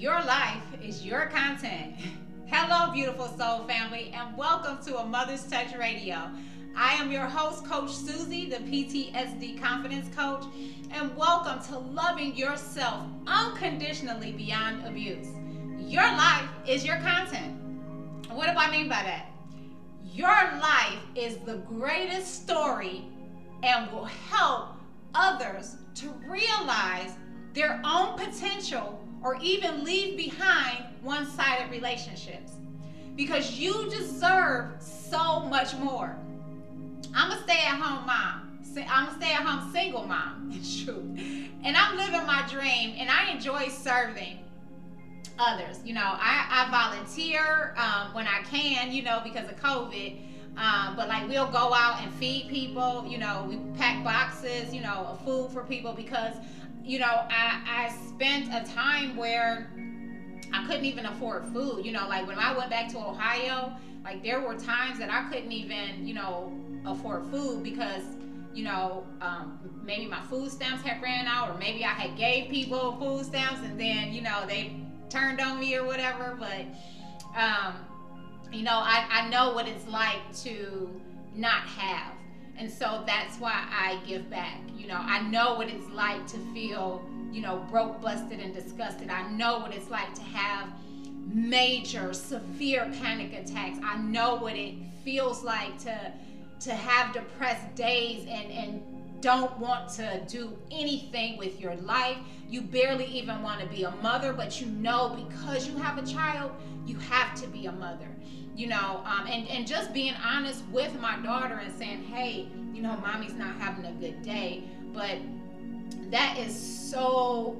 Your life is your content. Hello, beautiful soul family, and welcome to a Mother's Touch Radio. I am your host, Coach Susie, the PTSD Confidence Coach, and welcome to loving yourself unconditionally beyond abuse. Your life is your content. What do I mean by that? Your life is the greatest story and will help others to realize their own potential or even leave behind one sided relationships because you deserve so much more. I'm a stay at home mom. I'm a stay at home single mom, in truth. And I'm living my dream and I enjoy serving others. You know, I, I volunteer um, when I can, you know, because of COVID. Um, but like we'll go out and feed people, you know, we pack boxes, you know, of food for people because you know, I, I spent a time where I couldn't even afford food. You know, like when I went back to Ohio, like there were times that I couldn't even, you know, afford food because, you know, um, maybe my food stamps had ran out or maybe I had gave people food stamps and then, you know, they turned on me or whatever. But, um, you know, I, I know what it's like to not have. And so that's why I give back. You know, I know what it's like to feel, you know, broke, busted, and disgusted. I know what it's like to have major, severe panic attacks. I know what it feels like to to have depressed days and and don't want to do anything with your life. You barely even want to be a mother, but you know because you have a child, you have to be a mother you know, um, and, and just being honest with my daughter and saying, hey, you know, mommy's not having a good day. But that is so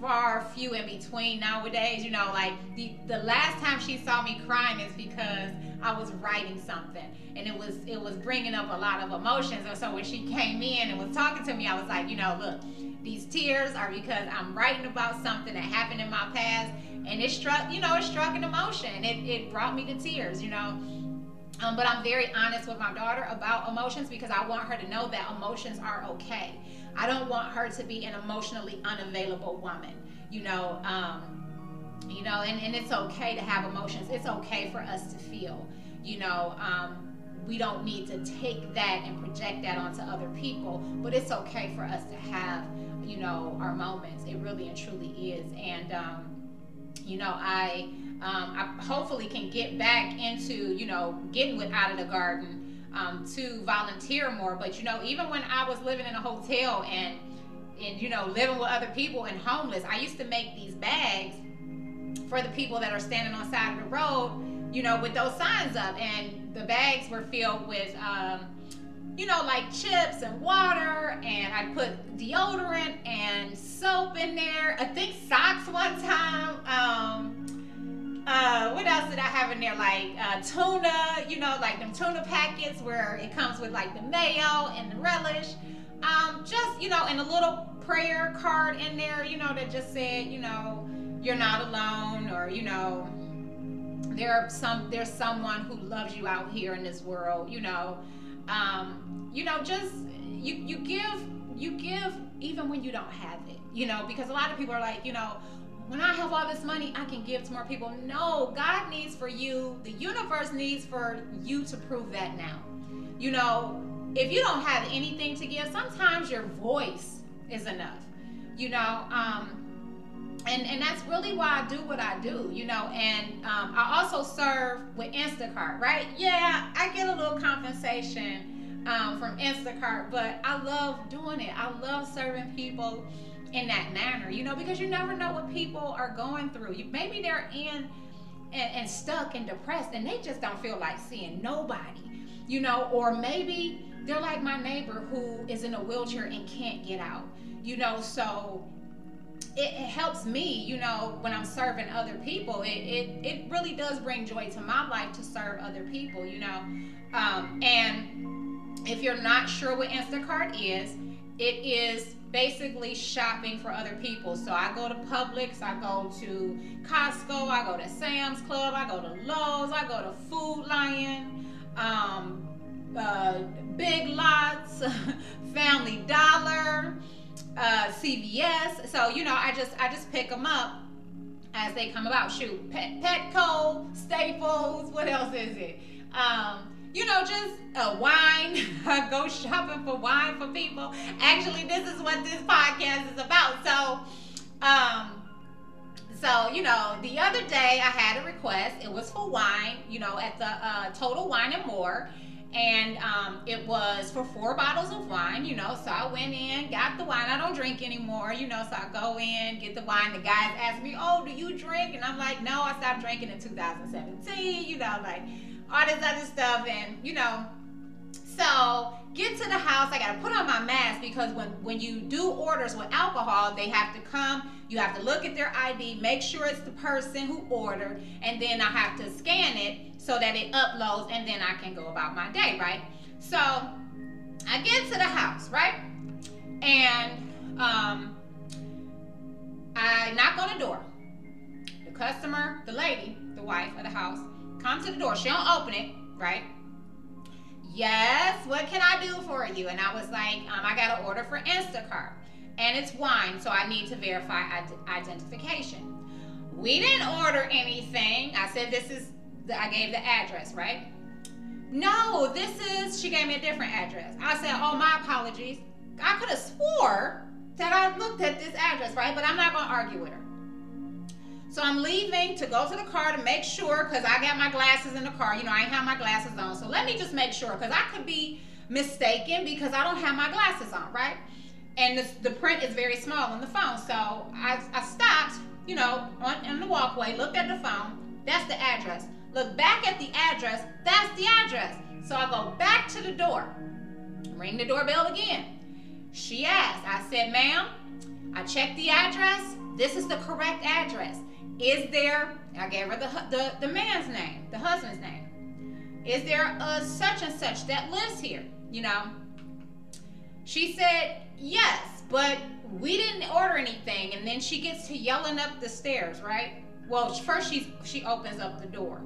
far few in between nowadays. You know, like the, the last time she saw me crying is because I was writing something and it was it was bringing up a lot of emotions. And so when she came in and was talking to me, I was like, you know, look, these tears are because I'm writing about something that happened in my past and it struck, you know, it struck an emotion. It, it brought me to tears, you know. Um, but I'm very honest with my daughter about emotions because I want her to know that emotions are okay. I don't want her to be an emotionally unavailable woman, you know. Um, you know, and, and it's okay to have emotions. It's okay for us to feel, you know. Um, we don't need to take that and project that onto other people, but it's okay for us to have, you know, our moments. It really and truly is. And, um, you know, I, um, I hopefully can get back into, you know, getting with Out of the Garden um, to volunteer more. But, you know, even when I was living in a hotel and, and, you know, living with other people and homeless, I used to make these bags for the people that are standing on side of the road, you know, with those signs up. And the bags were filled with, um, you know, like chips and water, and I put deodorant and soap in there. I think socks one time. Um, uh, what else did I have in there? Like uh, tuna, you know, like them tuna packets where it comes with like the mayo and the relish. Um, just, you know, and a little prayer card in there, you know, that just said, you know, you're not alone or, you know, there are some there's someone who loves you out here in this world, you know um, you know, just you you give you give even when you don't have it, you know, because a lot of people are like, you know, when I have all this money, I can give to more people. No, God needs for you, the universe needs for you to prove that now. You know, if you don't have anything to give, sometimes your voice is enough. You know, um, and and that's really why I do what I do, you know. And um, I also serve with Instacart, right? Yeah, I get a little compensation um, from Instacart, but I love doing it. I love serving people in that manner, you know, because you never know what people are going through. You maybe they're in and, and stuck and depressed, and they just don't feel like seeing nobody, you know, or maybe they're like my neighbor who is in a wheelchair and can't get out, you know, so it, helps me, you know, when I'm serving other people. It, it, it really does bring joy to my life to serve other people, you know. Um, and if you're not sure what Instacart is, it is basically shopping for other people. So I go to Publix, I go to Costco, I go to Sam's Club, I go to Lowe's, I go to Food Lion, um, uh, Big Lots, Family Dollar uh, CVS. So you know, I just I just pick them up, as they come about. Shoot, Pet, Petco, Staples, what else is it? Um, you know, just a wine, go shopping for wine for people. Actually, this is what this podcast is about. So, um, so you know, the other day I had a request. It was for wine, you know, at the uh, Total Wine and More and um, it was for four bottles of wine, you know. So I went in, got the wine. I don't drink anymore, you know. So I go in, get the wine. The guys ask me, "Oh, do you drink?" And I'm like, "No, I stopped drinking in 2017." You know, like all this other stuff, and you know. So get to the house. I gotta put on my mask because when when you do orders with alcohol, they have to come. You have to look at their ID, make sure it's the person who ordered, and then I have to scan it so that it uploads and then I can go about my day, right? So I get to the house, right? And um, I knock on the door. The customer, the lady, the wife of the house, comes to the door. She don't open it, right? Yes, what can I do for you? And I was like, um, I got an order for Instacart. And it's wine, so I need to verify identification. We didn't order anything. I said, this is I gave the address, right? No, this is, she gave me a different address. I said, oh, my apologies. I could have swore that I looked at this address, right? But I'm not going to argue with her. So I'm leaving to go to the car to make sure, because I got my glasses in the car. You know, I ain't have my glasses on. So let me just make sure, because I could be mistaken because I don't have my glasses on, right? And the, the print is very small on the phone. So I, I stopped, you know, on, on the walkway, looked at the phone. That's the address. Look back at the address. That's the address. So I go back to the door. Ring the doorbell again. She asked, I said, ma'am, I checked the address. This is the correct address. Is there, I gave her the, the, the man's name, the husband's name. Is there a such and such that lives here? You know? She said, yes, but we didn't order anything. And then she gets to yelling up the stairs, right? Well, first she she opens up the door.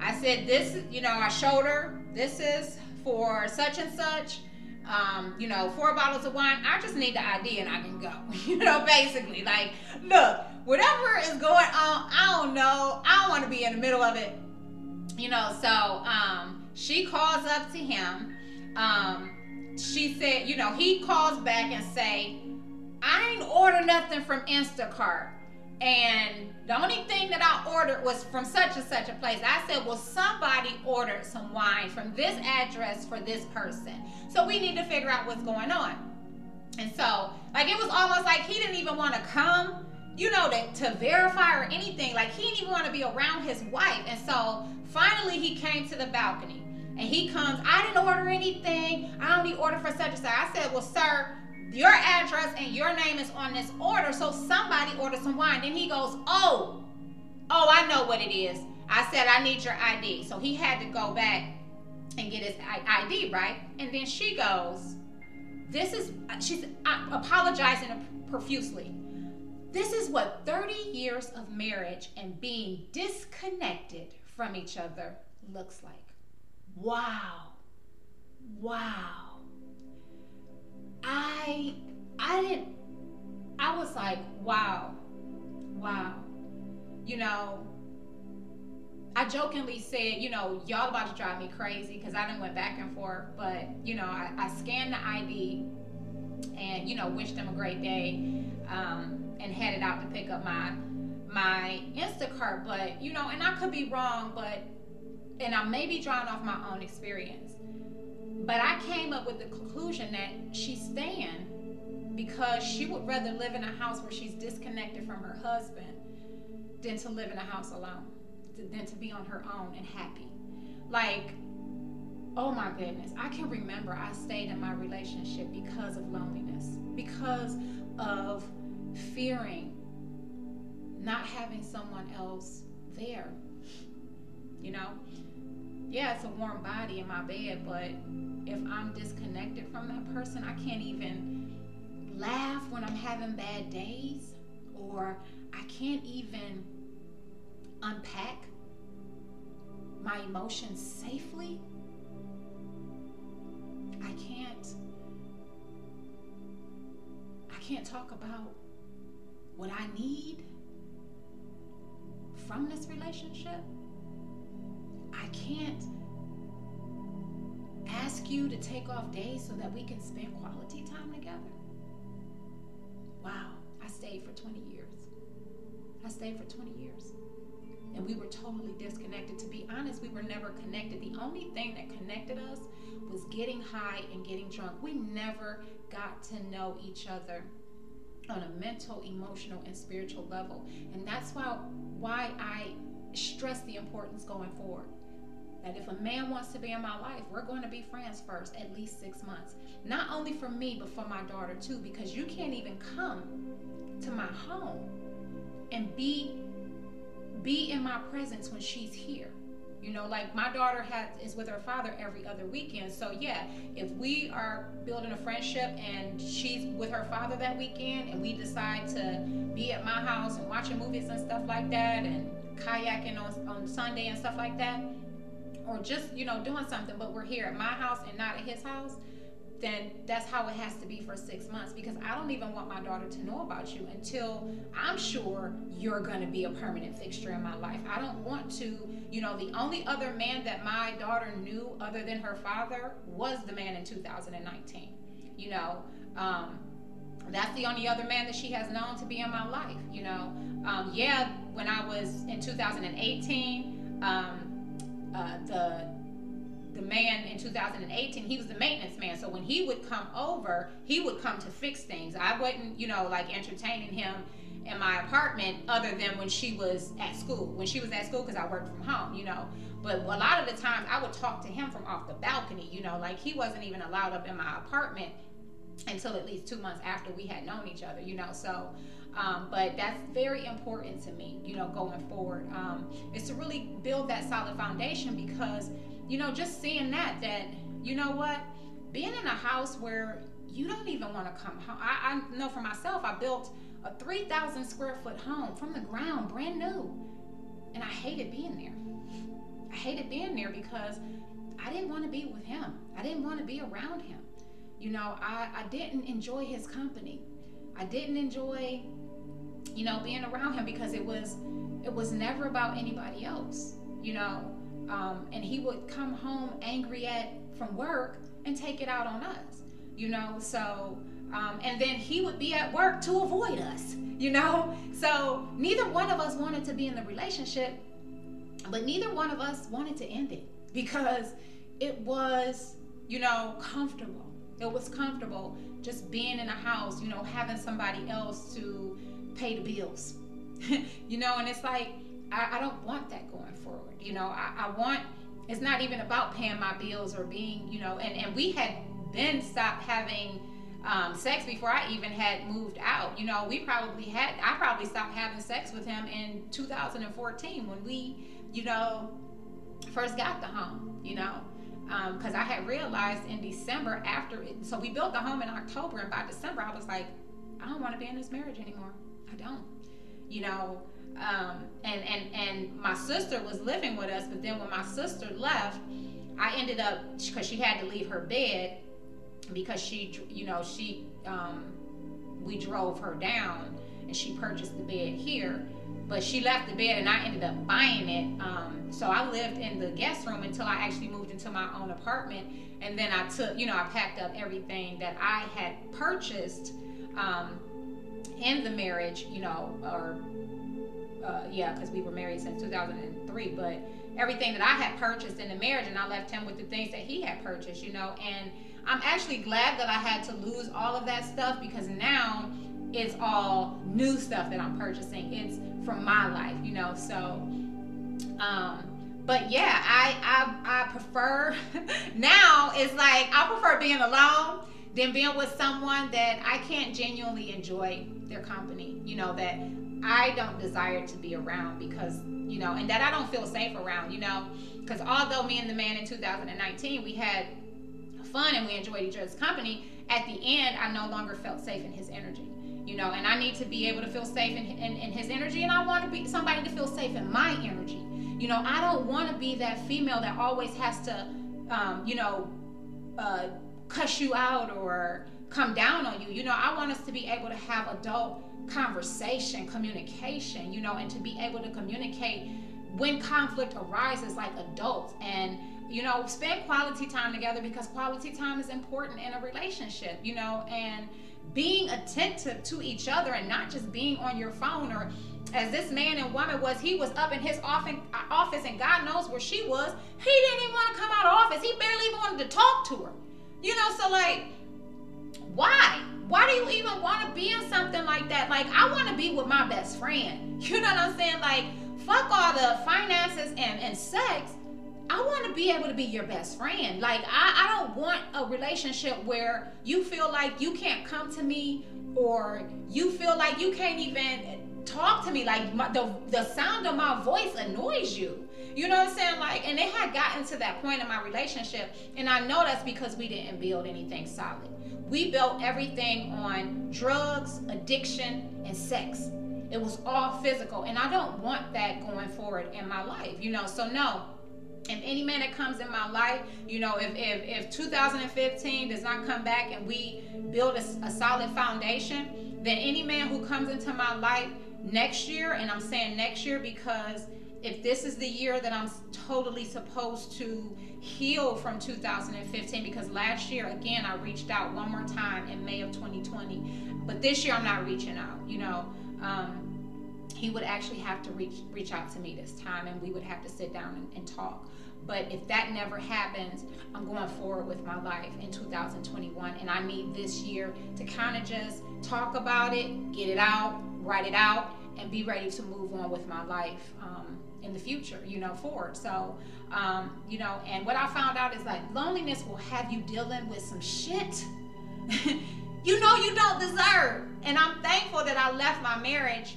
I said, this, you know, I showed her, this is for such and such. Um, you know, four bottles of wine. I just need the ID and I can go. You know, basically, like, look, whatever is going on, I don't know. I don't want to be in the middle of it. You know, so um, she calls up to him. Um, she said, you know, he calls back and say, I ain't order nothing from Instacart and the only thing that I ordered was from such and such a place. I said, well, somebody ordered some wine from this address for this person. So we need to figure out what's going on. And so, like, it was almost like he didn't even want to come, you know, to, to verify or anything. Like, he didn't even want to be around his wife. And so, finally, he came to the balcony. And he comes, I didn't order anything. I only ordered for such and such. I said, well, sir, your address and your name is on this order, so somebody ordered some wine. Then he goes, Oh, oh, I know what it is. I said, I need your ID. So he had to go back and get his ID, right? And then she goes, This is, she's apologizing profusely. This is what 30 years of marriage and being disconnected from each other looks like. Wow. Wow. I I didn't I was like, wow. Wow. You know, I jokingly said, you know, y'all about to drive me crazy because I didn't went back and forth, but you know, I, I scanned the ID and you know, wished them a great day, um, and headed out to pick up my my Instacart. But you know, and I could be wrong, but and I may be drawing off my own experience. But I came up with the conclusion that she's staying because she would rather live in a house where she's disconnected from her husband than to live in a house alone, than to be on her own and happy. Like, oh my goodness, I can remember I stayed in my relationship because of loneliness, because of fearing not having someone else there. You know, yeah, it's a warm body in my bed, but if I'm disconnected from that person, I can't even laugh when I'm having bad days, or I can't even unpack my emotions safely. I can't I can't talk about what I need from this relationship, I can't ask you to take off days so that we can spend quality time together. Wow, I stayed for 20 years. I stayed for 20 years. And we were totally disconnected. To be honest, we were never connected. The only thing that connected us was getting high and getting drunk. We never got to know each other on a mental, emotional, and spiritual level. And that's why why I stress the importance going forward. That if a man wants to be in my life, we're going to be friends first, at least six months. Not only for me, but for my daughter too, because you can't even come to my home and be be in my presence when she's here. You know, like my daughter has is with her father every other weekend. So yeah, if we are building a friendship and she's with her father that weekend and we decide to be at my house and watching movies and stuff like that and kayaking on, on Sunday and stuff like that, or just, you know, doing something, but we're here at my house and not at his house, then that's how it has to be for six months because I don't even want my daughter to know about you until I'm sure you're going to be a permanent fixture in my life. I don't want to, you know, the only other man that my daughter knew other than her father was the man in 2019. You know, um, that's the only other man that she has known to be in my life. You know, um, yeah, when I was in 2018, um, uh, the the man in 2018, he was the maintenance man. So when he would come over, he would come to fix things. I wasn't, you know, like entertaining him in my apartment other than when she was at school. When she was at school, because I worked from home, you know. But a lot of the times I would talk to him from off the balcony, you know, like he wasn't even allowed up in my apartment until at least two months after we had known each other, you know. So, um, but that's very important to me, you know, going forward, um, to really build that solid foundation because you know, just seeing that, that, you know what, being in a house where you don't even want to come home. I, I know for myself, I built a 3,000 square foot home from the ground, brand new. And I hated being there. I hated being there because I didn't want to be with him. I didn't want to be around him. You know, I, I didn't enjoy his company. I didn't enjoy, you know, being around him because it was it was never about anybody else. You know, um, and he would come home angry at from work and take it out on us, you know. So, um, and then he would be at work to avoid us, you know. So neither one of us wanted to be in the relationship, but neither one of us wanted to end it because it was, you know, comfortable. It was comfortable just being in a house, you know, having somebody else to pay the bills, you know. And it's like I, I don't want that going forward. You know, I, I want it's not even about paying my bills or being, you know, and, and we had then stopped having um, sex before I even had moved out. You know, we probably had, I probably stopped having sex with him in 2014 when we, you know, first got the home, you know, because um, I had realized in December after, it, so we built the home in October, and by December I was like, I don't want to be in this marriage anymore. I don't, you know, um, and and and my sister was living with us but then when my sister left i ended up because she had to leave her bed because she you know she um, we drove her down and she purchased the bed here but she left the bed and i ended up buying it um, so i lived in the guest room until i actually moved into my own apartment and then i took you know i packed up everything that i had purchased um, in the marriage you know or uh, yeah, because we were married since 2003. But everything that I had purchased in the marriage, and I left him with the things that he had purchased, you know. And I'm actually glad that I had to lose all of that stuff because now it's all new stuff that I'm purchasing. It's from my life, you know. So, um, but yeah, I I, I prefer now. It's like I prefer being alone than being with someone that I can't genuinely enjoy their company. You know that I don't desire to be around because, you know, and that I don't feel safe around, you know, because although me and the man in 2019, we had fun and we enjoyed each other's company, at the end, I no longer felt safe in his energy, you know, and I need to be able to feel safe in, in, in his energy, and I want to be somebody to feel safe in my energy. You know, I don't want to be that female that always has to, um, you know, uh, cuss you out or come down on you. You know, I want us to be able to have adult conversation, communication, you know, and to be able to communicate when conflict arises like adults. And you know spend quality time together because quality time is important in a relationship you know and being attentive to each other and not just being on your phone or as this man and woman was he was up in his office and god knows where she was. He didn't even want to come out of office. He barely even wanted to talk to her you know so like why? Why do you even want to be in something like that? Like i want to be with my best friend. You know what i'm saying? Like fuck all the finances and, and sex. I want to be able to be your best friend. Like, I, I don't want a relationship where you feel like you can't come to me or you feel like you can't even talk to me. Like, my, the, the sound of my voice annoys you. You know what I'm saying? Like, and it had gotten to that point in my relationship. And I know that's because we didn't build anything solid. We built everything on drugs, addiction, and sex. It was all physical. And I don't want that going forward in my life, you know? So, no if any man that comes in my life, you know, if if, if 2015 does not come back and we build a, a solid foundation, then any man who comes into my life next year, and I'm saying next year because if this is the year that I'm totally supposed to heal from 2015, because last year, again, I reached out one more time in May of 2020, but this year I'm not reaching out, you know. Um, he would actually have to reach reach out to me this time and we would have to sit down and, and talk but if that never happens, I'm going forward with my life in 2021. And I need this year to kind of just talk about it, get it out, write it out, and be ready to move on with my life um, in the future, you know, forward. So, um, you know, and what I found out is like loneliness will have you dealing with some shit you know you don't deserve. And I'm thankful that I left my marriage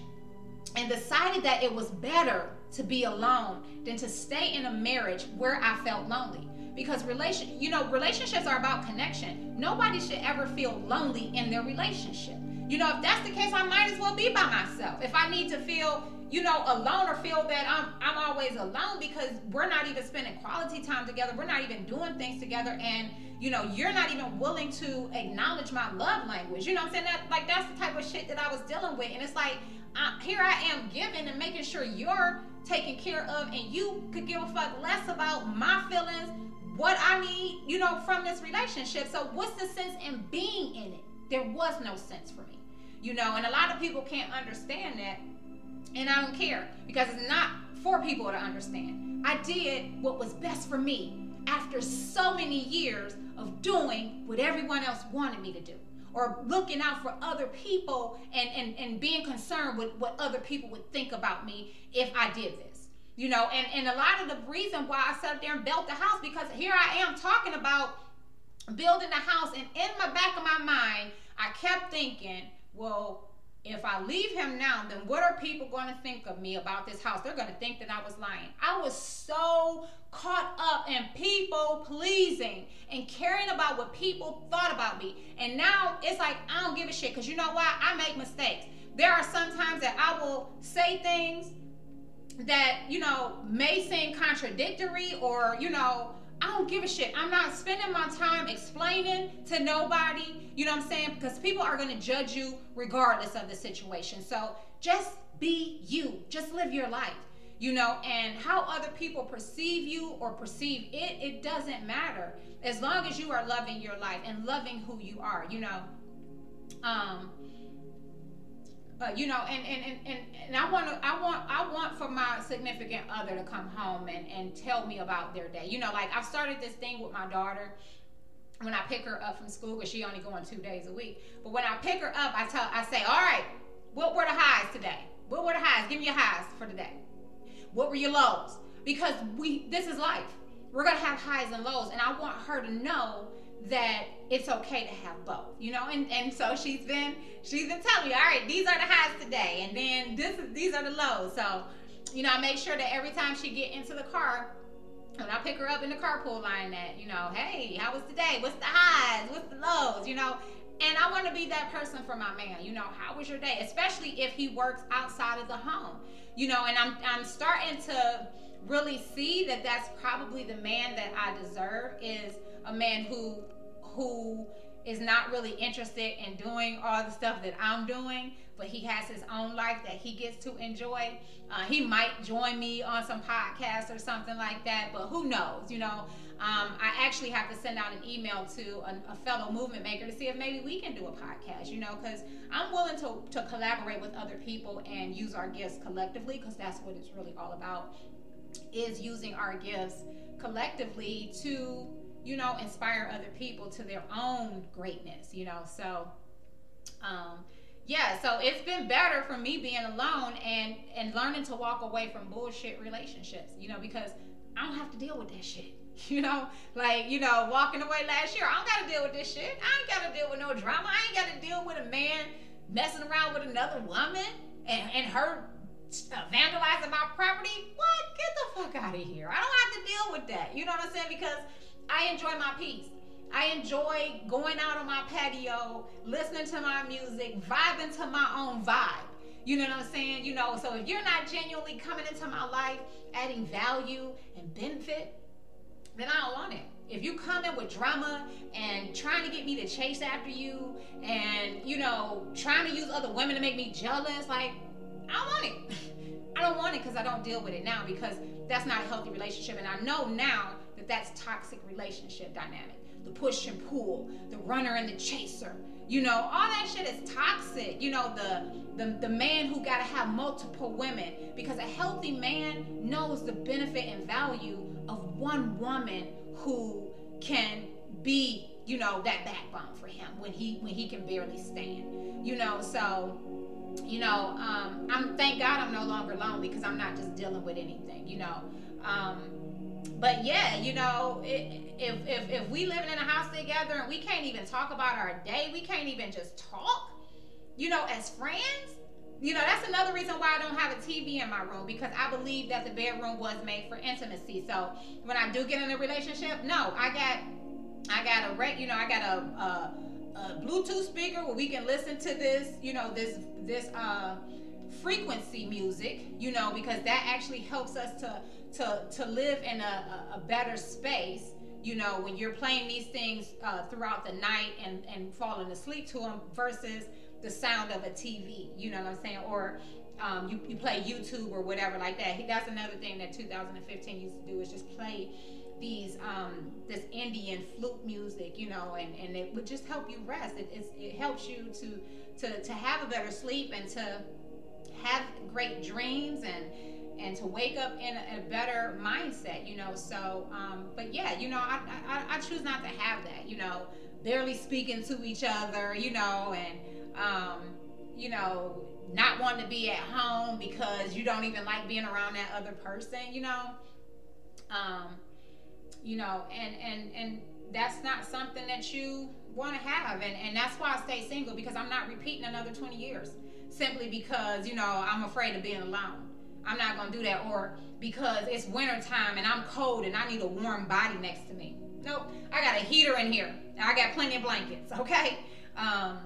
and decided that it was better to be alone than to stay in a marriage where I felt lonely. Because relation, you know, relationships are about connection. Nobody should ever feel lonely in their relationship. You know, if that's the case, I might as well be by myself. If I need to feel, you know, alone or feel that I'm I'm always alone because we're not even spending quality time together, we're not even doing things together, and you know, you're not even willing to acknowledge my love language. You know I'm saying? That like that's the type of shit that I was dealing with. And it's like I, here I am giving and making sure you're taken care of, and you could give a fuck less about my feelings, what I need, you know, from this relationship. So, what's the sense in being in it? There was no sense for me, you know, and a lot of people can't understand that, and I don't care because it's not for people to understand. I did what was best for me after so many years of doing what everyone else wanted me to do or looking out for other people and, and, and being concerned with what other people would think about me if I did this. You know, and, and a lot of the reason why I sat there and built the house because here I am talking about building the house, and in my back of my mind, I kept thinking, well, if I leave him now, then what are people going to think of me about this house? They're going to think that I was lying. I was so caught up in people pleasing and caring about what people thought about me. And now it's like, I don't give a shit because you know why? I make mistakes. There are some times that I will say things that, you know, may seem contradictory or, you know, I don't give a shit. I'm not spending my time explaining to nobody, you know what I'm saying? Because people are going to judge you regardless of the situation. So just be you, just live your life, you know, and how other people perceive you or perceive it, it doesn't matter. As long as you are loving your life and loving who you are, you know. Um, you know, and, and, and, and I want I want, I want for my significant other to come home and, and tell me about their day. You know, like I've started this thing with my daughter when I pick her up from school because she only going two days a week. But when I pick her up, I tell, I say, all right, what were the highs today? What were the highs? Give me your highs for today. What were your lows? Because we, this is life. We're gonna have highs and lows, and I want her to know that it's okay to have both, you know. And and so she's been she's been telling me, all right, these are the highs today, and then this is these are the lows. So, you know, I make sure that every time she get into the car, when I pick her up in the carpool line, that you know, hey, how was today? What's the highs? What's the lows? You know. And I want to be that person for my man. You know, how was your day? Especially if he works outside of the home. You know, and I'm I'm starting to really see that that's probably the man that I deserve is a man who who is not really interested in doing all the stuff that I'm doing, but he has his own life that he gets to enjoy. Uh, he might join me on some podcast or something like that, but who knows? You know, um, I actually have to send out an email to a, a, fellow movement maker to see if maybe we can do a podcast, you know, because I'm willing to, to collaborate with other people and use our gifts collectively because that's what it's really all about is using our gifts collectively to you know, inspire other people to their own greatness, you know. So, um, yeah, so it's been better for me being alone and and learning to walk away from bullshit relationships, you know, because I don't have to deal with that shit. You know, like, you know, walking away last year, I don't gotta deal with this shit. I ain't gotta deal with no drama. I ain't gotta deal with a man messing around with another woman and, and her uh, vandalizing my property. What? Get the fuck out of here. I don't have to deal with that. You know what I'm saying? Because I enjoy my peace. I enjoy going out on my patio, listening to my music, vibing to my own vibe. You know what I'm saying? You know, so if you're not genuinely coming into my life, adding value and benefit, then I don't want it. If you come in with drama and trying to get me to chase after you and, you know, trying to use other women to make me jealous, like, I don't want it. I don't want it because I don't deal with it now because that's not a healthy relationship. And I know now that that's toxic relationship dynamic. The push and pull, the runner and the chaser. You know, all that shit is toxic. You know, the the, the man who gotta have multiple women because a healthy man knows the benefit and value of one woman who can be you know that backbone for him when he when he can barely stand you know so you know um i'm thank god i'm no longer lonely because i'm not just dealing with anything you know um but yeah, you know, if, if if we living in a house together and we can't even talk about our day, we can't even just talk, you know, as friends. You know, that's another reason why I don't have a TV in my room because I believe that the bedroom was made for intimacy. So when I do get in a relationship, no, I got I got a you know, I got a, a, a Bluetooth speaker where we can listen to this, you know, this this uh frequency music, you know, because that actually helps us to to to live in a, a better space you know when you're playing these things uh, throughout the night and and falling asleep to them versus the sound of a tv you know what i'm saying? Or um, you, you play youtube or whatever like that. That's another thing that 2015 used to do is just play these um, this indian flute music you know and, and it would just help you rest. It, it helps you to to to have a better sleep and to have great dreams and and to wake up in a, a better mindset, you know. So, um, but yeah, you know, I, I, I choose not to have that, you know, barely speaking to each other, you know, and, um, you know, not wanting to be at home because you don't even like being around that other person, you know. Um, you know, and, and, and that's not something that you want to have. And, and that's why I stay single because I'm not repeating another 20 years simply because, you know, I'm afraid of being alone. I'm not gonna do that. Or because it's winter time and I'm cold and I need a warm body next to me. Nope. I got a heater in here. I got plenty of blankets. Okay. Um,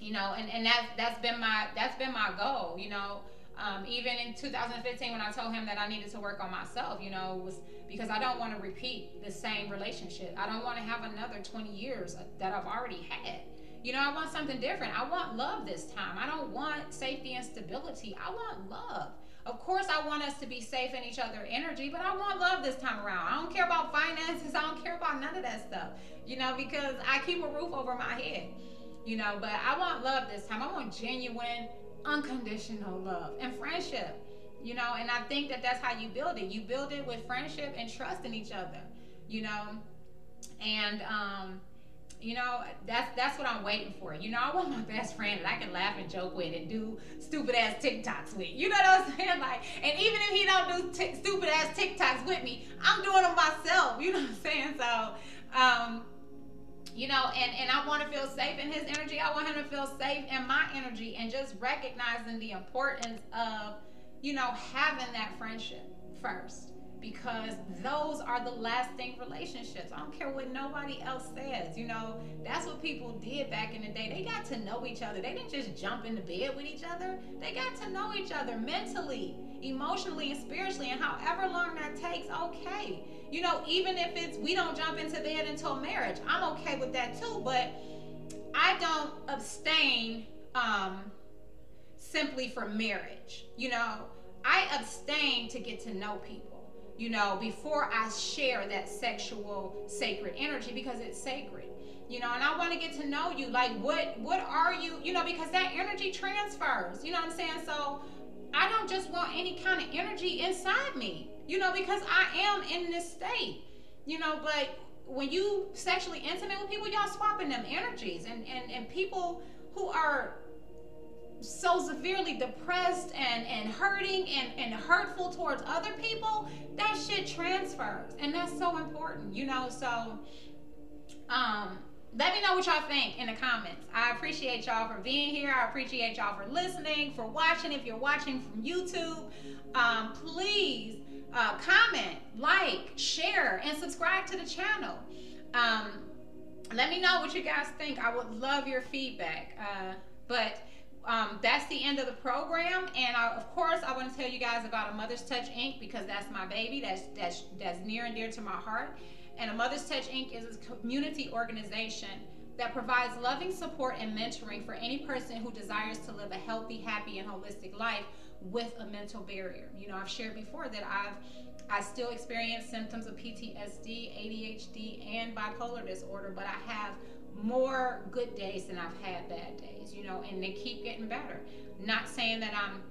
you know, and, and that's that's been my that's been my goal. You know, um, even in 2015 when I told him that I needed to work on myself. You know, was because I don't want to repeat the same relationship. I don't want to have another 20 years that I've already had. You know, I want something different. I want love this time. I don't want safety and stability. I want love. Of course, I want us to be safe in each other's energy, but I want love this time around. I don't care about finances. I don't care about none of that stuff, you know, because I keep a roof over my head, you know, but I want love this time. I want genuine, unconditional love and friendship, you know, and I think that that's how you build it. You build it with friendship and trust in each other, you know, and, um, you know, that's that's what I'm waiting for. You know, I want my best friend that I can laugh and joke with and do stupid ass TikToks with. You know what I'm saying? Like, and even if he don't do t- stupid ass TikToks with me, I'm doing them myself. You know what I'm saying? So, um, you know, and and I want to feel safe in his energy. I want him to feel safe in my energy, and just recognizing the importance of, you know, having that friendship first because those are the lasting relationships. I don't care what nobody else says. You know, that's what people did back in the day. They got to know each other. They didn't just jump into bed with each other. They got to know each other mentally. emotionally and spiritually, and however long that takes, okay. You know, even if it's we don't jump into bed until marriage, I'm okay with that too. But I don't abstain um, simply for marriage. You know, I abstain to get to know people you know, before I share that sexual sacred energy because it's sacred. You know, and I want to get to know you. Like what what are you, you know, because that energy transfers. You know what I'm saying? So I don't just want any kind of energy inside me, you know, because I am in this state. You know, but when you sexually intimate with people, y'all swapping them energies and, and, and people who are so severely depressed and, and hurting and, and hurtful towards other people, that shit transfers. And that's so important, you know. So um let me know what y'all think in the comments. I appreciate y'all for being here. I appreciate y'all for listening, for watching. If you're watching from YouTube, um, please uh, comment, like, share, and subscribe to the channel. Um, let me know what you guys think. I would love your feedback. Uh, but um, that's the end of the program. And I, of course, I want to tell you guys about a Mother's Touch Inc. because that's my baby. That's that's that's near and dear to my heart. And a Mother's Touch Inc. is a community organization that provides loving support and mentoring for any person who desires to live a healthy, happy, and holistic life with a mental barrier. You know, I've shared before that I've I still experience symptoms of PTSD, ADHD, and bipolar disorder, but I have more good days than I've had bad days, you know, and they keep getting better. Not saying that I'm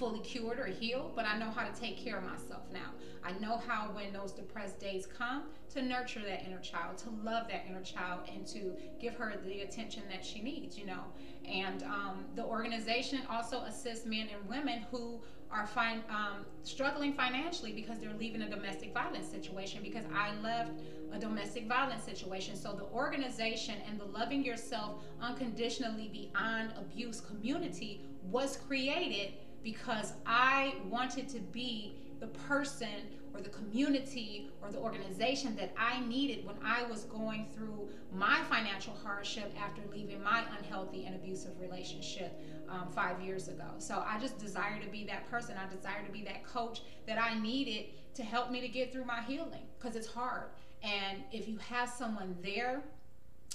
fully cured or healed, but I know how to take care of myself now. I know how, when those depressed days come, to nurture that inner child, to love that inner child, and to give her the attention that she needs, you know. And um, the organization also assists men and women who are um, struggling financially because they're leaving a domestic violence situation because I left a domestic violence situation. So the organization and the loving yourself unconditionally beyond abuse community was created because I wanted to be the person or the community or the organization that I needed when I was going through my financial hardship after leaving my unhealthy and abusive relationship um, five years ago. So I just desire to be that person. I desire to be that coach that I needed to help me to get through my healing because it's hard. And if you have someone there,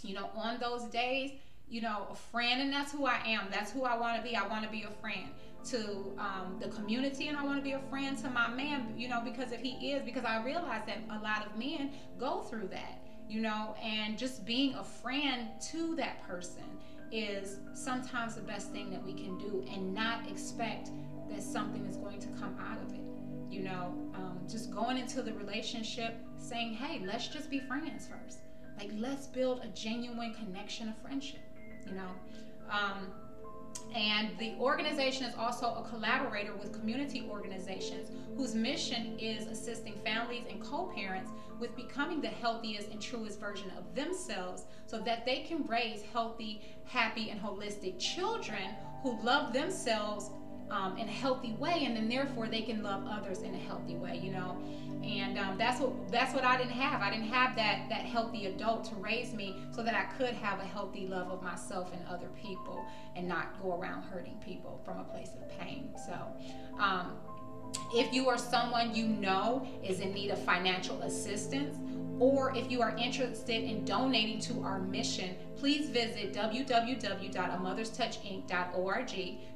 you know, on those days, you know, a friend, and that's who I am. That's who I want to be. I want to be a friend to um, the community, and I want to be a friend to my man, you know, because if he is, because I realize that a lot of men go through that, you know, and just being a friend to that person is sometimes the best thing that we can do and not expect that something is going to come out of it. You know, um, just going into the relationship saying, hey, let's just be friends first. Like, let's build a genuine connection of friendship, you know. Um, and the organization is also a collaborator with community organizations whose mission is assisting families and co parents with becoming the healthiest and truest version of themselves so that they can raise healthy, happy, and holistic children who love themselves um, in a healthy way, and then therefore they can love others in a healthy way, you know. And um, that's what that's what I didn't have. I didn't have that that healthy adult to raise me so that I could have a healthy love of myself and other people, and not go around hurting people from a place of pain. So. Um, if you are someone you know is in need of financial assistance, or if you are interested in donating to our mission, please visit www.amotherstouchinc.org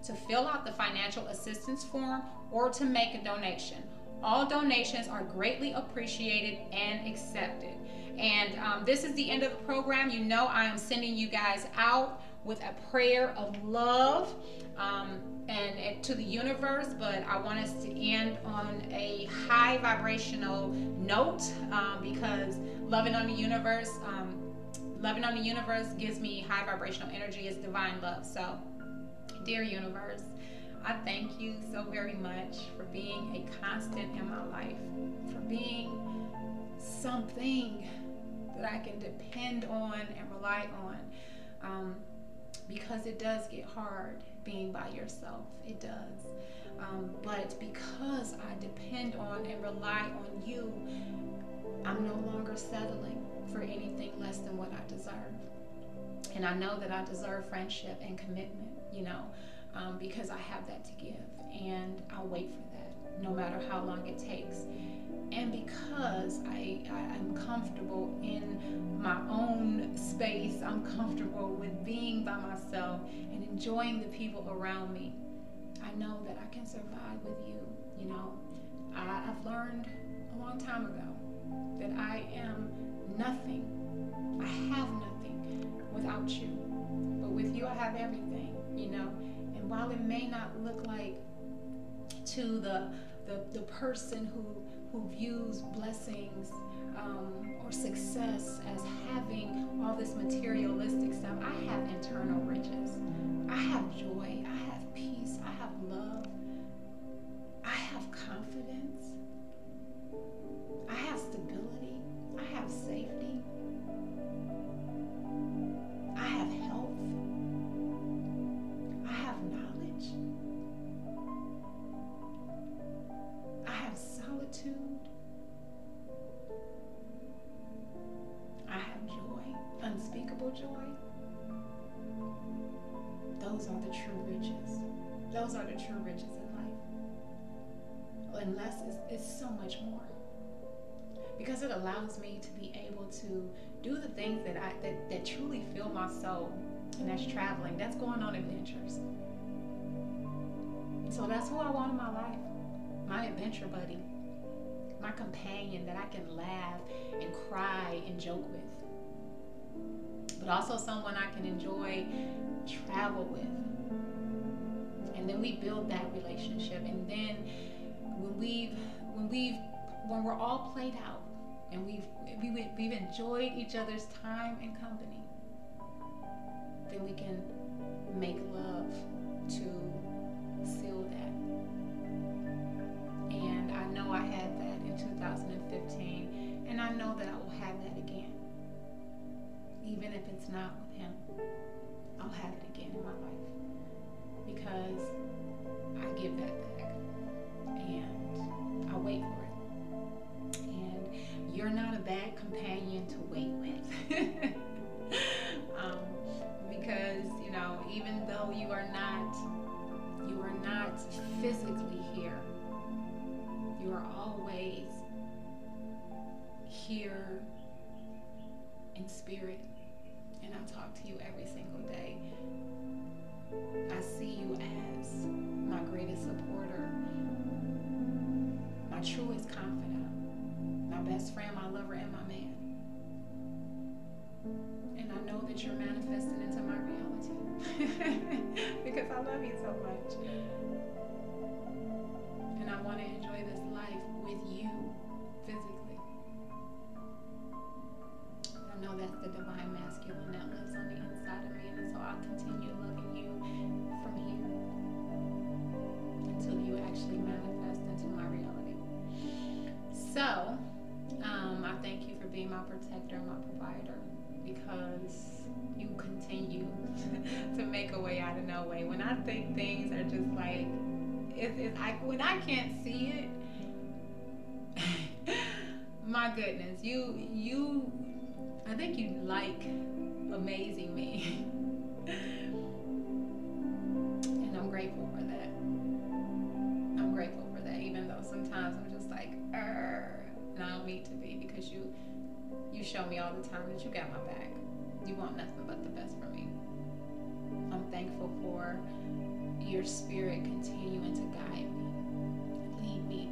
to fill out the financial assistance form or to make a donation. All donations are greatly appreciated and accepted. And um, this is the end of the program. You know, I am sending you guys out with a prayer of love um, and, and, to the universe, but I want us to end on a high vibrational note um, because loving on the universe, um, loving on the universe gives me high vibrational energy. It's divine love. So, dear universe, I thank you so very much for being a constant in my life, for being something that I can depend on and rely on. Um, because it does get hard being by yourself. It does. Um, but because I depend on and rely on you, I'm no longer settling for anything less than what I deserve. And I know that I deserve friendship and commitment, you know, um, because I have that to give. And I'll wait for that. no matter how long it takes. And because I, I, am comfortable in my own space, I'm comfortable with being by myself and enjoying the people around me, I know that I can survive with you. You know, I, I've learned a long time ago that I am nothing. I have nothing without you. But with you, I have everything, you know. And while it may not look like to the the, the person who who views blessings um, or success as having all this materialistic stuff, I have internal riches. I have joy. I have peace. I have love. I have confidence. Much more. Because it allows me to be able to do the things that I that, that truly fill my soul. And that's traveling. That's going on adventures. So that's who I want in my life. My adventure buddy. My companion that I can laugh and cry and joke with. But also someone I can enjoy travel with. And then we build that relationship. And then when we've we've when we're all played out and we've we, we've enjoyed each other's time and company, then we can make love to seal that. And I know I had that in 2015, and I know that I will have that again, even if it's not with him. I'll have it again in my life because I give that back and lover, and my man. And I know that you're manifesting into my reality because I love you so much. And I want to enjoy this life with you I think things are just like, it's, it's I, when I can't see it, my goodness, you you I think you like amazing me. and I'm grateful for that. I'm grateful for that, even though sometimes I'm just like, Err, and I don't need to be because you you show me all the time that you got my back. You want nothing but the best for me. I'm thankful for your spirit continuing to guide me, lead me.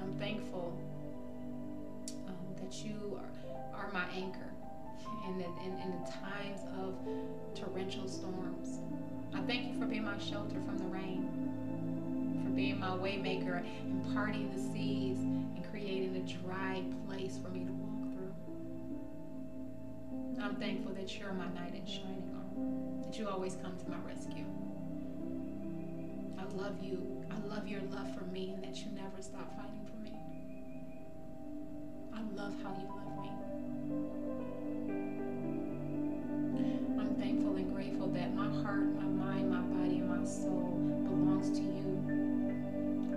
I'm thankful um, that you are are my anchor in the, in, in the times of torrential storms. I thank you for being my shelter from the rain, for being my waymaker and parting the seas and creating a dry place for me to walk through. I'm thankful that you're my knight in shining you always come to my rescue. I love you. I love your love for me and that you never stop fighting for me. I love how you love me. I'm thankful and grateful that my heart, my mind, my body, and my soul belongs to you.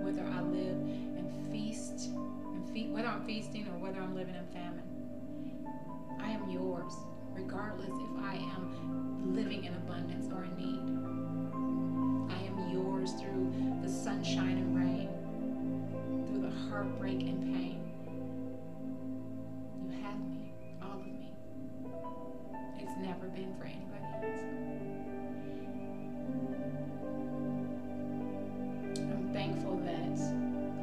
Whether I live and feast, and feed, whether I'm feasting or whether I'm living in famine, I am yours, regardless if I am living in abundance or in need. I am yours through the sunshine and rain through the heartbreak and pain. You have me, all of me. It's never been for anybody else. I'm thankful that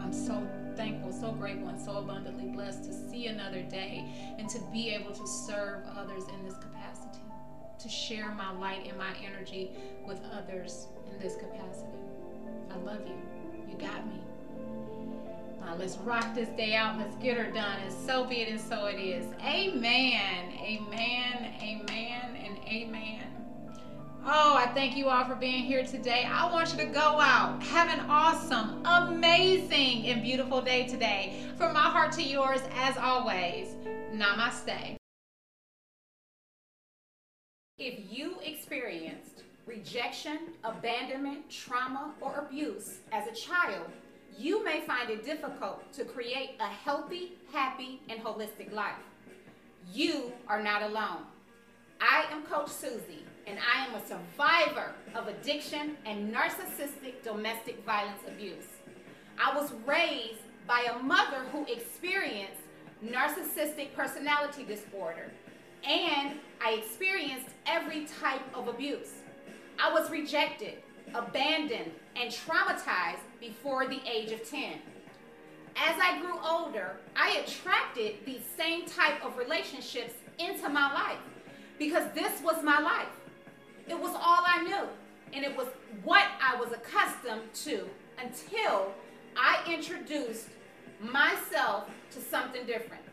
I'm so so grateful, and so abundantly blessed to see another day and to be able to serve others in this capacity, to share my light and my energy with others in this capacity. I love you. You got me. Now let's rock this day out. Let's get her done. And so be it, and so it is. Amen. Amen. Amen. And amen. Oh, I thank you all for being here today. I want you to go out, have an awesome, amazing, and beautiful day today. From my heart to yours, as always, namaste. If you experienced rejection, abandonment, trauma, or abuse as a child, you may find it difficult to create a healthy, happy, and holistic life. You are not alone. I am Coach Susie and I am a survivor of addiction and narcissistic domestic violence abuse. I was raised by a mother who experienced narcissistic personality disorder, and I experienced every type of abuse. I was rejected, abandoned, and traumatized before the age of 10. As I grew older, I attracted these same type of relationships into my life because this was my life. It was all I knew. And it was what I was accustomed to until I introduced myself to something different.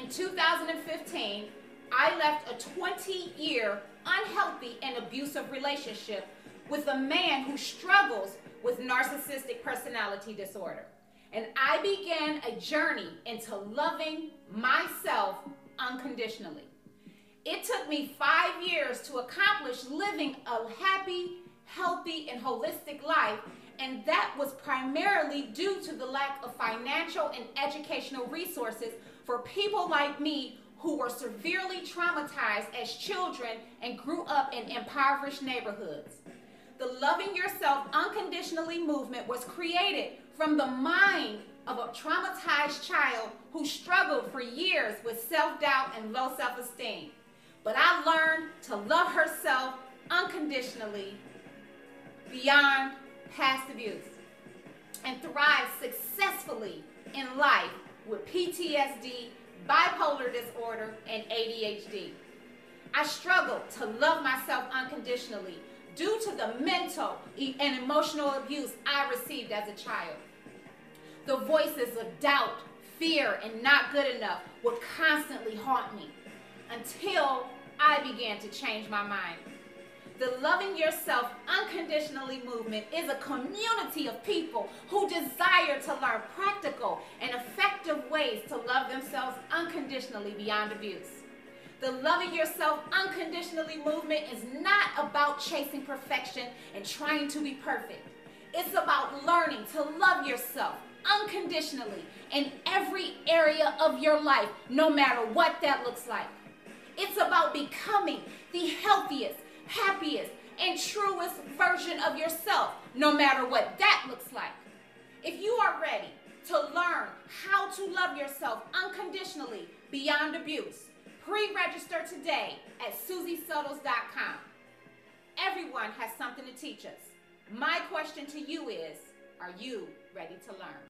In 2015, I left a 20 year unhealthy and abusive relationship with a man who struggles with narcissistic personality disorder. And I began a journey into loving myself unconditionally. It took me five years to accomplish living a happy, healthy, and holistic life, and that was primarily due to the lack of financial and educational resources for people like me who were severely traumatized as children and grew up in impoverished neighborhoods. The Loving Yourself Unconditionally movement was created from the mind of a traumatized child who struggled for years with self doubt and low self esteem. But I learned to love herself unconditionally beyond past abuse and thrive successfully in life with PTSD, bipolar disorder, and ADHD. I struggled to love myself unconditionally due to the mental and emotional abuse I received as a child. The voices of doubt, fear, and not good enough would constantly haunt me until I began to change my mind. The Loving Yourself Unconditionally movement is a community of people who desire to learn practical and effective ways to love themselves unconditionally beyond abuse. The Loving Yourself Unconditionally movement is not about chasing perfection and trying to be perfect. It's about learning to love yourself unconditionally in every area of your life, no matter what that looks like. It's about becoming the healthiest, happiest, and truest version of yourself, no matter what that looks like. If you are ready to learn how to love yourself unconditionally beyond abuse, pre-register today at susiesuttles.com. Everyone has something to teach us. My question to you is, are you ready to learn?